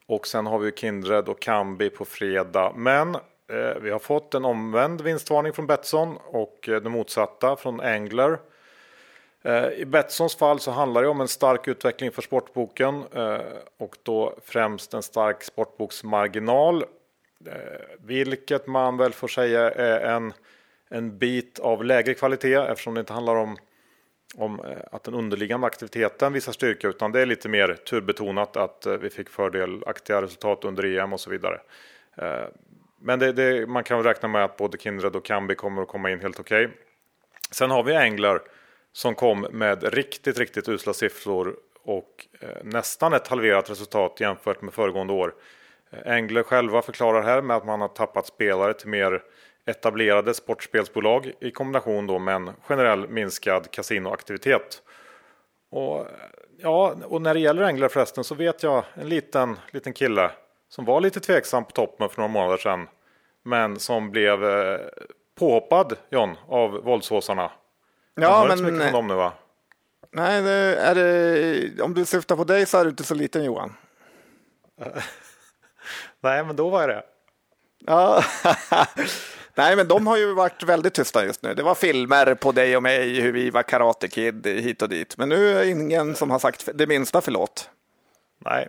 Och sen har vi Kindred och Kambi på fredag. Men eh, Eh, vi har fått en omvänd vinstvarning från Betsson och eh, det motsatta från Angler. Eh, I Betssons fall så handlar det om en stark utveckling för sportboken och då främst en stark sportboksmarginal. Vilket man väl får säga är en, en bit av lägre kvalitet eftersom det inte handlar om, om att den underliggande aktiviteten visar styrka utan det är lite mer turbetonat att vi fick fördelaktiga resultat under EM och så vidare. Men det, det, man kan räkna med att både Kindred och Kambi kommer att komma in helt okej. Okay. Sen har vi Englar som kom med riktigt, riktigt usla siffror och eh, nästan ett halverat resultat jämfört med föregående år. Eh, Engler själva förklarar här med att man har tappat spelare till mer etablerade sportspelsbolag i kombination då med en generell minskad kasinoaktivitet. Och, eh, ja, och när det gäller Engler förresten så vet jag en liten, liten kille som var lite tveksam på toppen för några månader sedan. Men som blev eh, påhoppad John av våldsåsarna Ja, men... Inte dem nu va? Nej, det är det, om du syftar på dig så är du inte så liten Johan. Nej, men då var jag det. Ja. Nej, men de har ju varit väldigt tysta just nu. Det var filmer på dig och mig, hur vi var Karate Kid hit och dit. Men nu är det ingen som har sagt det minsta förlåt. Nej,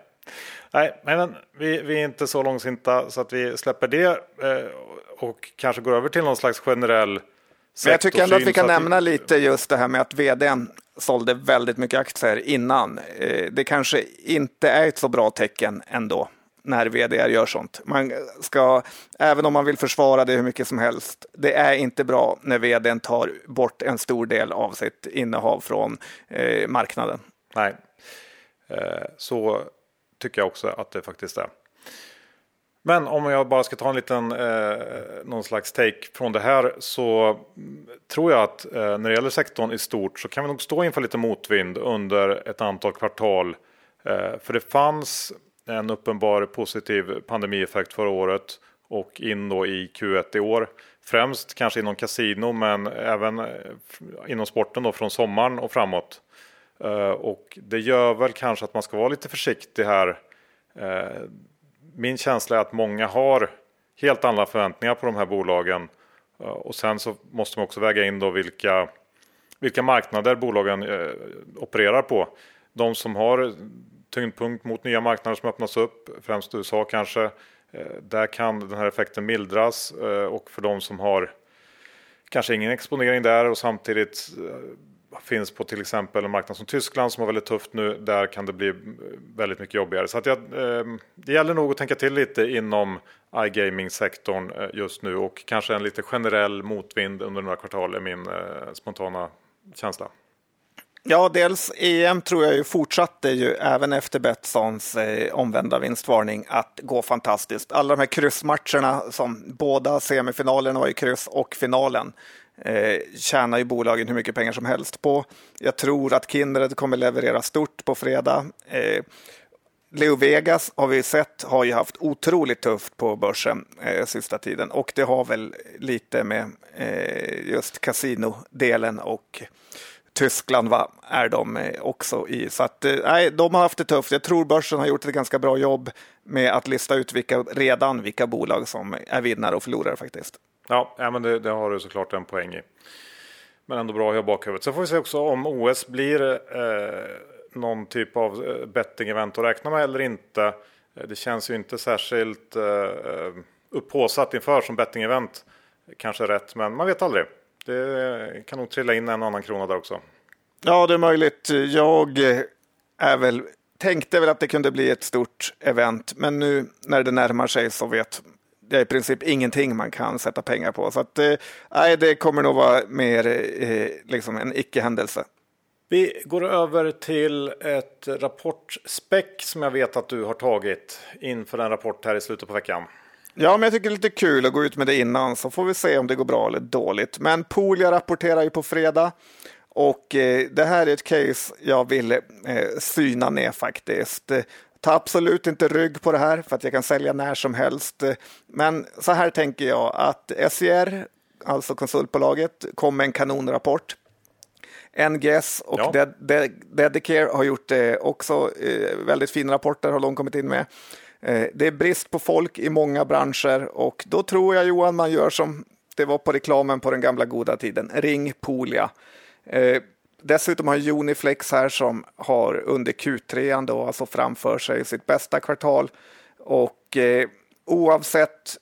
Nej men vi, vi är inte så långsinta så att vi släpper det eh, och kanske går över till någon slags generell men jag tycker ändå att vi kan nämna lite just det här med att vdn sålde väldigt mycket aktier innan. Eh, det kanske inte är ett så bra tecken ändå när vd gör sånt. Man ska, även om man vill försvara det hur mycket som helst, det är inte bra när vdn tar bort en stor del av sitt innehav från eh, marknaden. Nej, eh, så tycker jag också att det faktiskt är. Men om jag bara ska ta en liten eh, någon slags take från det här så tror jag att eh, när det gäller sektorn i stort så kan vi nog stå inför lite motvind under ett antal kvartal. Eh, för det fanns en uppenbar positiv pandemieffekt förra året och in då i Q1 i år. Främst kanske inom kasino men även eh, inom sporten då från sommaren och framåt. Eh, och det gör väl kanske att man ska vara lite försiktig här eh, min känsla är att många har helt andra förväntningar på de här bolagen. Eh, och sen så måste man också väga in då vilka, vilka marknader bolagen opererar på. De som har tyngdpunkt mot nya marknader som öppnas upp, främst USA kanske, där kan den här effekten mildras. Och för de som har kanske ingen exponering där och samtidigt finns på till exempel en marknad som Tyskland som har väldigt tufft nu. Där kan det bli eh, väldigt mycket jobbigare. Så att jag, eh, det gäller nog att tänka till lite inom iGaming-sektorn eh, just nu och kanske en lite generell motvind under några kvartal är min spontana känsla. Ja, dels EM tror jag ju fortsatte ju även efter Betssons eh, omvända vinstvarning att gå fantastiskt. Alla de här kryssmatcherna som båda semifinalerna var i kryss och finalen eh, tjänar ju bolagen hur mycket pengar som helst på. Jag tror att Kindred kommer leverera stort på fredag. Eh, Leo Vegas har vi sett har ju haft otroligt tufft på börsen eh, sista tiden och det har väl lite med eh, just kasinodelen och Tyskland va, är de eh, också i. Så att, eh, nej, de har haft det tufft. Jag tror börsen har gjort ett ganska bra jobb med att lista ut vilka, redan vilka bolag som är vinnare och förlorare faktiskt. Ja, ja men det, det har du såklart en poäng i. Men ändå bra att ha bakhuvudet. Sen får vi se också om OS blir eh, någon typ av eh, betting-event att räkna med eller inte. Eh, det känns ju inte särskilt eh, eh, upphåsat inför som betting-event. Kanske rätt, men man vet aldrig. Det kan nog trilla in en annan krona där också. Ja, det är möjligt. Jag är väl, tänkte väl att det kunde bli ett stort event, men nu när det närmar sig så vet det är i princip ingenting man kan sätta pengar på. Så att, eh, det kommer nog vara mer eh, liksom en icke-händelse. Vi går över till ett rapportspeck som jag vet att du har tagit inför en rapport här i slutet på veckan. Ja, men jag tycker det är lite kul att gå ut med det innan så får vi se om det går bra eller dåligt. Men Poolia rapporterar ju på fredag och eh, det här är ett case jag vill eh, syna ner faktiskt Ta absolut inte rygg på det här för att jag kan sälja när som helst. Men så här tänker jag att SCR, alltså konsultbolaget, kom med en kanonrapport. NGS och ja. Ded Ded Dedicare har gjort det också. Eh, väldigt fina rapporter har de kommit in med. Eh, det är brist på folk i många branscher och då tror jag Johan man gör som det var på reklamen på den gamla goda tiden. Ring Polia. Dessutom har Uniflex här som har under Q3 då, alltså framför sig sitt bästa kvartal. Och eh, oavsett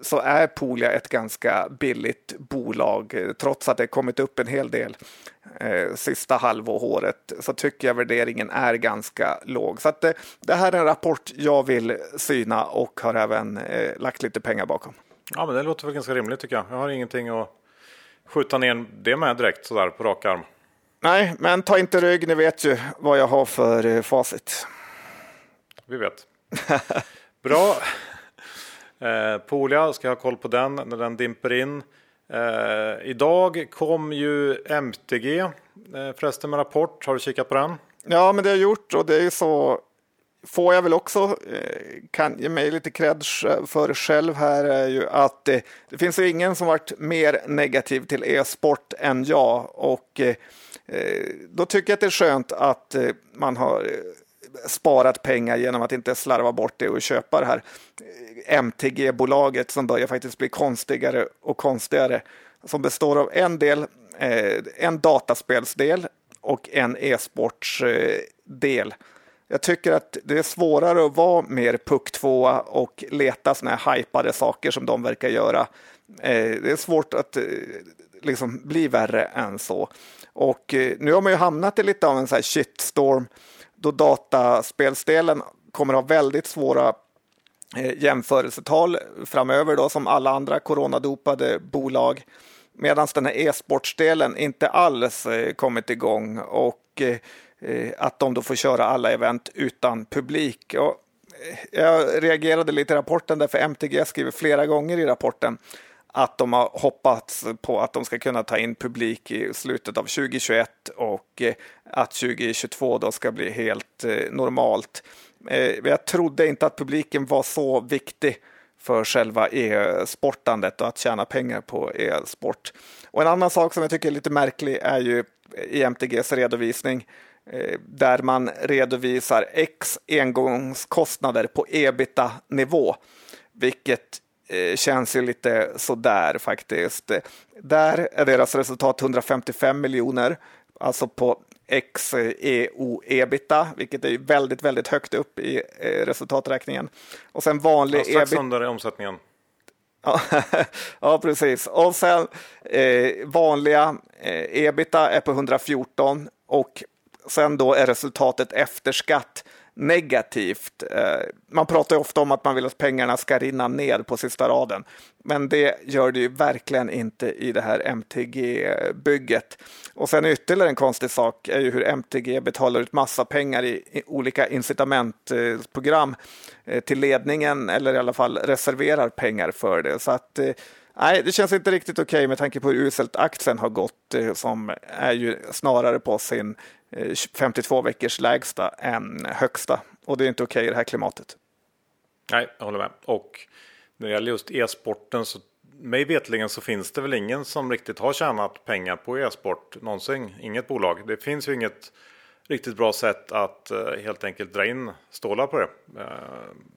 så är Polia ett ganska billigt bolag. Trots att det kommit upp en hel del eh, sista halvåret så tycker jag värderingen är ganska låg. Så att, eh, det här är en rapport jag vill syna och har även eh, lagt lite pengar bakom. Ja, men det låter väl ganska rimligt tycker jag. Jag har ingenting att skjuta ner det med direkt sådär på rak arm. Nej, men ta inte rygg. Ni vet ju vad jag har för eh, facit. Vi vet. Bra. Eh, Polia, ska jag ha koll på den när den dimper in. Eh, idag kom ju MTG eh, förresten med rapport. Har du kikat på den? Ja, men det har jag gjort och det är ju så får jag väl också eh, kan ge mig lite cred för själv här är ju att det, det finns ju ingen som varit mer negativ till e-sport än jag och Eh, då tycker jag att det är skönt att eh, man har eh, sparat pengar genom att inte slarva bort det och köpa det här MTG-bolaget som börjar faktiskt bli konstigare och konstigare. Som består av en del, en dataspelsdel och en e-sportsdel. Jag tycker att det är svårare att vara mer puck 2 och leta såna här hypade saker som de verkar göra. Det är svårt att liksom bli värre än så. Och eh, nu har man ju hamnat i lite av en så här shitstorm då dataspelsdelen kommer att ha väldigt svåra eh, jämförelsetal framöver då som alla andra coronadopade bolag. Medan den här e-sportsdelen inte alls eh, kommit igång och att de då får köra alla event utan publik. Och jag reagerade lite i rapporten därför MTG skriver flera gånger i rapporten att de har hoppats på att de ska kunna ta in publik i slutet av 2021 och eh, att 2022 då ska bli helt eh, normalt. Eh, jag trodde inte att publiken var så viktig för själva e-sportandet och att tjäna pengar på e-sport. Och en annan sak som jag tycker är lite märklig är ju i MTGs redovisning där man redovisar x engångskostnader på ebita-nivå, vilket känns ju lite sådär faktiskt. Där är deras resultat 155 miljoner, alltså på x EU ebita, vilket är väldigt, väldigt högt upp i eh, resultaträkningen. Och sen vanlig ja, strax under omsättningen. ja, precis. Och sen eh, vanliga eh, ebita är på 114 och sen då är resultatet efter skatt negativt. Eh, man pratar ofta om att man vill att pengarna ska rinna ner på sista raden, men det gör det ju verkligen inte i det här MTG-bygget. Och sen ytterligare en konstig sak är ju hur MTG betalar ut massa pengar i olika incitamentprogram eh, till ledningen eller i alla fall reserverar pengar för det. Så att eh, Nej, det känns inte riktigt okej okay med tanke på hur uselt aktien har gått eh, som är ju snarare på sin eh, 52 veckors lägsta än högsta. Och det är inte okej okay i det här klimatet. Nej, jag håller med. Och när det gäller just e-sporten så mig vetligen så finns det väl ingen som riktigt har tjänat pengar på e-sport någonsin. Inget bolag. Det finns ju inget riktigt bra sätt att eh, helt enkelt dra in stålar på det.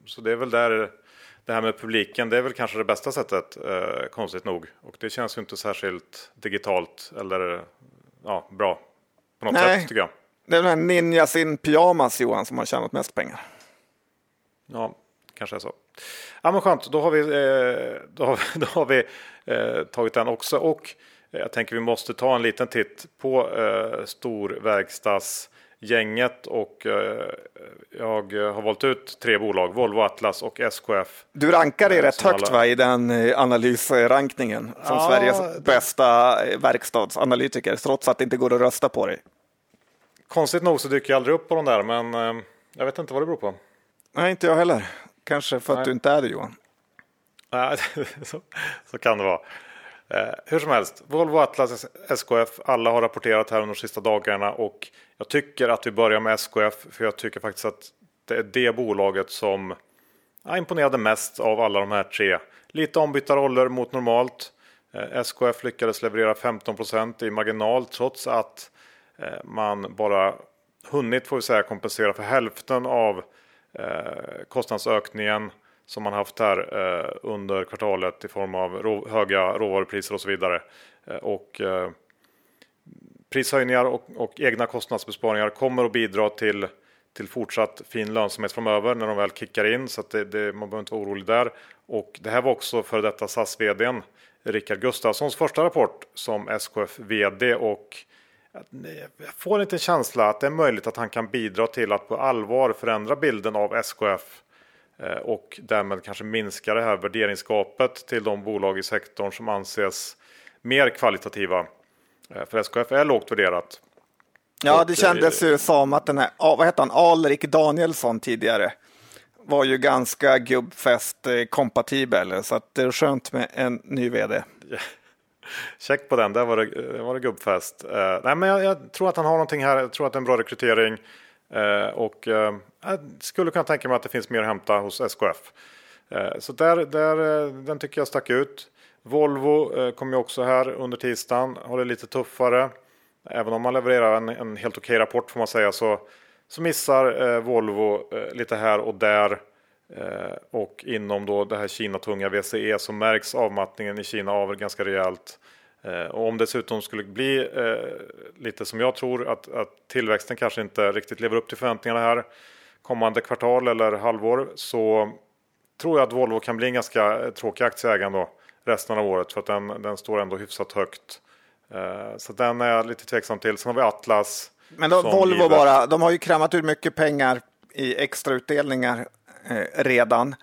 Så det är väl där det här med publiken, det är väl kanske det bästa sättet, uh, konstigt nog. Och det känns ju inte särskilt digitalt eller ja, bra på något Nej. sätt tycker jag. Det är den här Ninja sin pyjamas Johan som har tjänat mest pengar. Ja, kanske är så. Ja men skönt, då har vi, eh, då har, då har vi eh, tagit den också. Och eh, jag tänker vi måste ta en liten titt på eh, storverkstads gänget och eh, jag har valt ut tre bolag, Volvo, Atlas och SKF. Du rankar dig rätt högt alla... va, i den eh, analysrankningen som ja, Sveriges bästa eh, verkstadsanalytiker, trots att det inte går att rösta på dig. Konstigt nog så dyker jag aldrig upp på de där, men jag vet inte vad det beror på. Nej, inte jag heller. Kanske för att Nej. du inte är det Johan. Nej, så, så kan det vara. Eh, hur som helst, Volvo, Atlas, SKF, alla har rapporterat här under de sista dagarna och jag tycker att vi börjar med SKF för jag tycker faktiskt att det är det bolaget som ja, imponerade mest av alla de här tre. Lite ombytta roller mot normalt. Eh, SKF lyckades leverera 15% i marginal trots att eh, man bara hunnit får vi säga kompensera för hälften av eh, kostnadsökningen som man haft här eh, under kvartalet i form av höga råvarupriser och så vidare. Eh, och eh, prishöjningar och, och egna kostnadsbesparingar kommer att bidra till till fortsatt fin lönsamhet framöver när de väl kickar in så att det, det, man behöver inte vara orolig där. Och det här var också för detta SAS-vdn Rickard Gustafssons första rapport som SKF vd och jag får en liten känsla att det är möjligt att han kan bidra till att på allvar förändra bilden av SKF och därmed kanske minska det här värderingsgapet till de bolag i sektorn som anses mer kvalitativa. Eh, för SKF är lågt värderat. Ja, det kändes ju som att den här, vad hette han, Alrik Danielsson tidigare var ju ganska gubbfest eh, kompatibel så att det är skönt med en ny vd. Check på den, där var det, var det gubbfest. Uh, nej, men jag, jag, tror att han har någonting här. Jag tror att det är en bra rekrytering Eh, och eh, jag skulle kunna tänka mig att det finns mer att hämta hos SKF. Eh, så där, där, den tycker jag stack ut. Volvo kom ju också här under tisdagen, har det lite tuffare. Även om man levererar en, en helt okej rapport får man säga så, så missar Volvo lite här och där. Och inom då det här Kina-tunga VCE så märks avmattningen i Kina av ganska rejält. Eh, och om dessutom skulle bli eh, lite som jag tror att, att tillväxten kanske inte riktigt lever upp till förväntningarna här kommande kvartal eller halvår så tror jag att Volvo kan bli en ganska tråkig aktieägare resten av året för att den, den står ändå hyfsat högt. Eh, så den är jag lite tveksam till. Sen har vi Atlas. Men då, Volvo givet... bara, de har ju krämat ut mycket pengar i extrautdelningar eh, redan.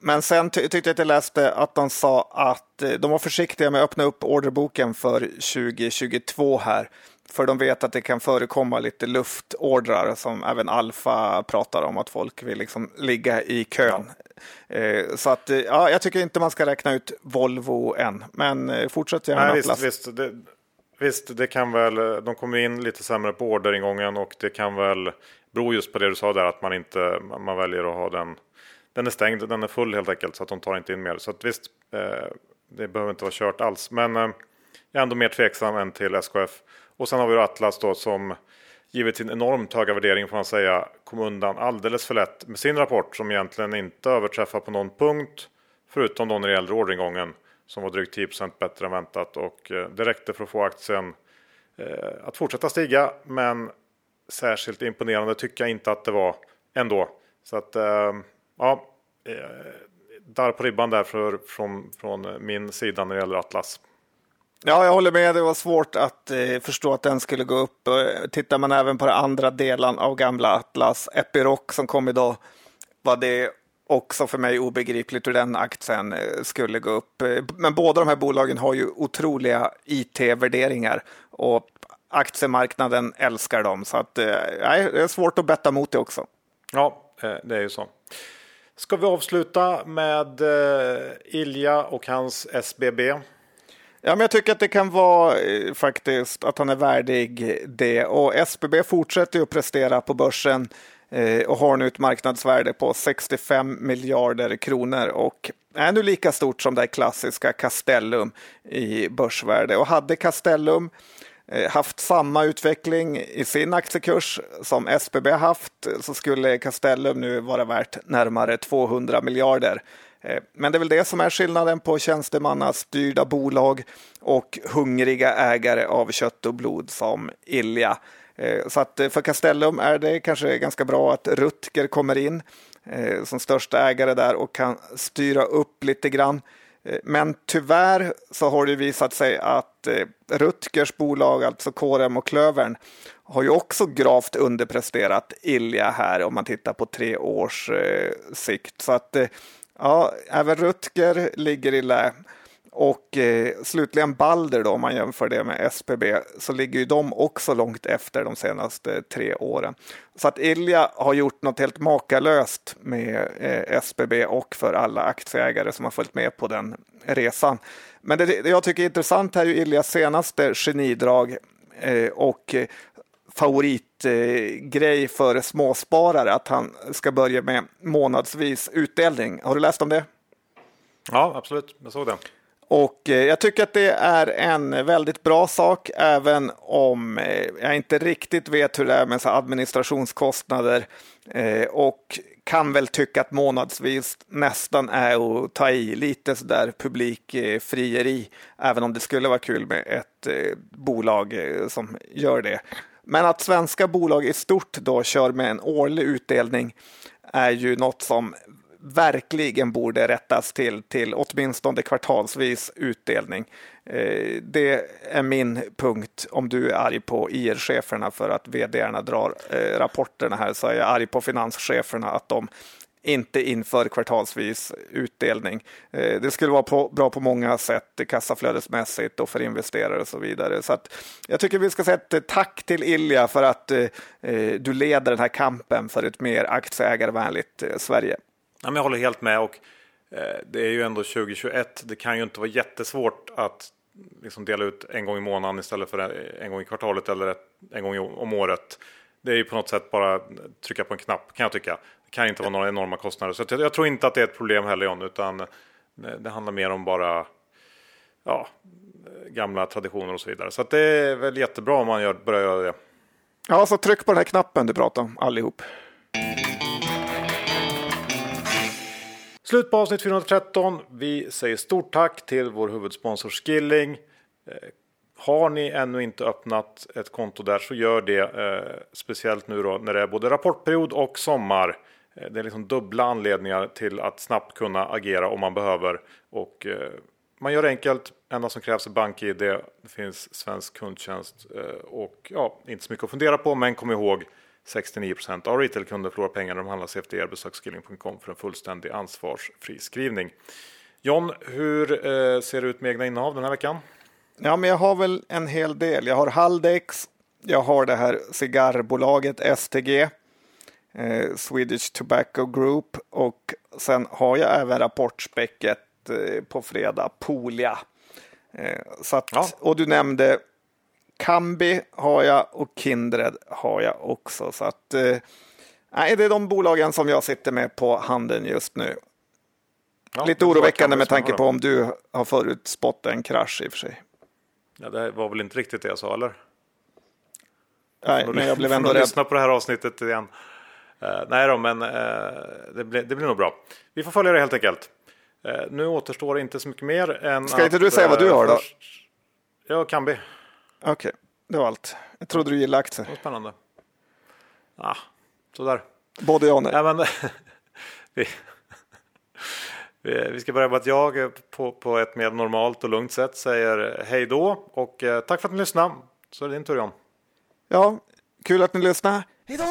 Men sen ty tyckte jag att jag läste att de sa att eh, de var försiktiga med att öppna upp orderboken för 2022 här. För de vet att det kan förekomma lite luftordrar som även Alfa pratar om att folk vill liksom ligga i kön. Eh, så att eh, ja, jag tycker inte man ska räkna ut Volvo än, men fortsätt gärna. Nej, visst, visst, det, visst, det kan väl. De kommer in lite sämre på orderingången och det kan väl bero just på det du sa där att man inte man väljer att ha den. Den är stängd, den är full helt enkelt så att de tar inte in mer. Så att visst, eh, det behöver inte vara kört alls, men eh, jag är ändå mer tveksam än till SKF. Och sen har vi Atlas då som givet sin enormt höga värdering får man säga kom undan alldeles för lätt med sin rapport som egentligen inte överträffar på någon punkt förutom då när det gäller orderingången som var drygt 10% bättre än väntat och eh, det räckte för att få aktien att fortsätta stiga men särskilt imponerande tycker jag inte att det var ändå. Så att ja, där på ribban därför från, från min sida när det gäller Atlas. Ja, jag håller med. Det var svårt att eh, förstå att den skulle gå upp. Tittar man även på den andra delen av gamla Atlas, Epiroc som kom idag, var det också för mig obegripligt hur den aktien eh, skulle gå upp. Eh, men båda de här bolagen har ju otroliga IT-värderingar och aktiemarknaden älskar dem. Så att, eh, det är svårt att betta mot det också. Ja, det är ju så. Ska vi avsluta med eh, Ilja och hans SBB? Ja, men jag tycker att det kan vara eh, faktiskt att han är värdig det. Och SBB fortsätter att prestera på börsen eh, och har nu ett marknadsvärde på 65 miljarder kronor och är nu lika stort som det klassiska Castellum i börsvärde. Och hade Castellum Eh, haft samma utveckling i sin aktiekurs som SBB haft så skulle Castellum nu vara värt närmare 200 miljarder. Eh, men det är väl det som är skillnaden på tjänstemannastyrda bolag och hungriga ägare av kött och blod som Ilja. Eh, så att för Castellum är det kanske ganska bra att Rutger kommer in som största ägare där och kan styra upp lite grann. Eh, men tyvärr så har det visat sig att eh, Rutgers bolag, alltså KRM och Klövern, har ju också gravt underpresterat Ilja här om man tittar på tre års eh, sikt. Så att Ja, även Rutger ligger i lä. Och eh, slutligen Balder då, om man jämför det med SPB, så ligger ju de också långt efter de senaste tre åren. Så att Ilja har gjort något helt makalöst med eh, SPB och för alla aktieägare som har följt med på den resan. Men det, det jag tycker är intressant här är ju Iljas senaste genidrag eh, och eh, favoritgrej eh, för småsparare att han ska börja med månadsvis utdelning. Har du läst om det? Ja, absolut. Jag såg det. Och eh, jag tycker att det är en väldigt bra sak, även om eh, jag inte riktigt vet hur det är med administrationskostnader eh, och kan väl tycka att månadsvis nästan är att ta i lite sådär publikfrieri, även om det skulle vara kul med ett bolag som gör det. Men att svenska bolag i stort då kör med en årlig utdelning är ju något som verkligen borde rättas till, till åtminstone kvartalsvis utdelning. Eh, det är min punkt. Om du är arg på IR-cheferna för att vdarna drar eh, rapporterna här så är jag arg på finanscheferna att de inte inför kvartalsvis utdelning. Eh, det skulle vara på, bra på många sätt, kassaflödesmässigt och för investerare och så vidare. Så att jag tycker vi ska säga ett tack till Ilja för att eh, eh, du leder den här kampen för ett mer aktieägarvänligt eh, Sverige. Ja, men jag håller helt med och eh, det är ju ändå 2021. Det kan ju inte vara jättesvårt att liksom dela ut en gång i månaden istället för eh, en gång i kvartalet eller en gång om året. Det är ju på något sätt bara trycka på en knapp kan jag tycka. Det kan inte vara några enorma kostnader. Så jag, jag tror inte att det är ett problem heller John, utan eh, det handlar mer om bara ja, gamla traditioner och så vidare. Så det är väl jättebra om man gör, börjar göra det. Ja, så tryck på den här knappen du pratar om allihop. Slut på avsnitt 413. Vi säger stort tack till vår huvudsponsor Skilling. Eh, har ni ännu inte öppnat ett konto där så gör det. Eh, speciellt nu då när det är både rapportperiod och sommar. Eh, det är liksom dubbla anledningar till att snabbt kunna agera om man behöver. Och man gör det enkelt. Enda som krävs är BankID. Det finns svensk kundtjänst och ja, inte så mycket att fundera på. Men kom ihåg 69% av retailkunder förlorar pengar när de handlar CFDR. Besök skilling.com för en fullständig ansvarsfri skrivning. John, hur eh, ser det ut med egna innehav den här veckan? Ja, men jag har väl en hel del. Jag har Haldex, jag har det här cigarrbolaget STG, eh, Swedish Tobacco Group och sen har jag även rapportspäcket eh, på fredag, Polia. Eh, så att, ja. Och du nämnde Kambi har jag och Kindred har jag också. Så att, eh, det är de bolagen som jag sitter med på handen just nu. Ja, Lite oroväckande med tanke på om du har förutspått en krasch i och för sig. Ja, det var väl inte riktigt det jag sa, eller? Nej, men jag blev ändå rädd. lyssna på det här avsnittet igen. Uh, nej då, men uh, det, blir, det blir nog bra. Vi får följa det helt enkelt. Uh, nu återstår inte så mycket mer än Ska att, inte du säga vad du har då? Ja, Kambi. Okej, okay. det var allt. Jag trodde du gillade aktier. Det var spännande. Ah, sådär. Både ja och nej. nej men, vi, vi ska börja med att jag på, på ett mer normalt och lugnt sätt säger hej då och eh, tack för att ni lyssnade. Så är det din tur John. Ja, kul att ni lyssnade. Hej då!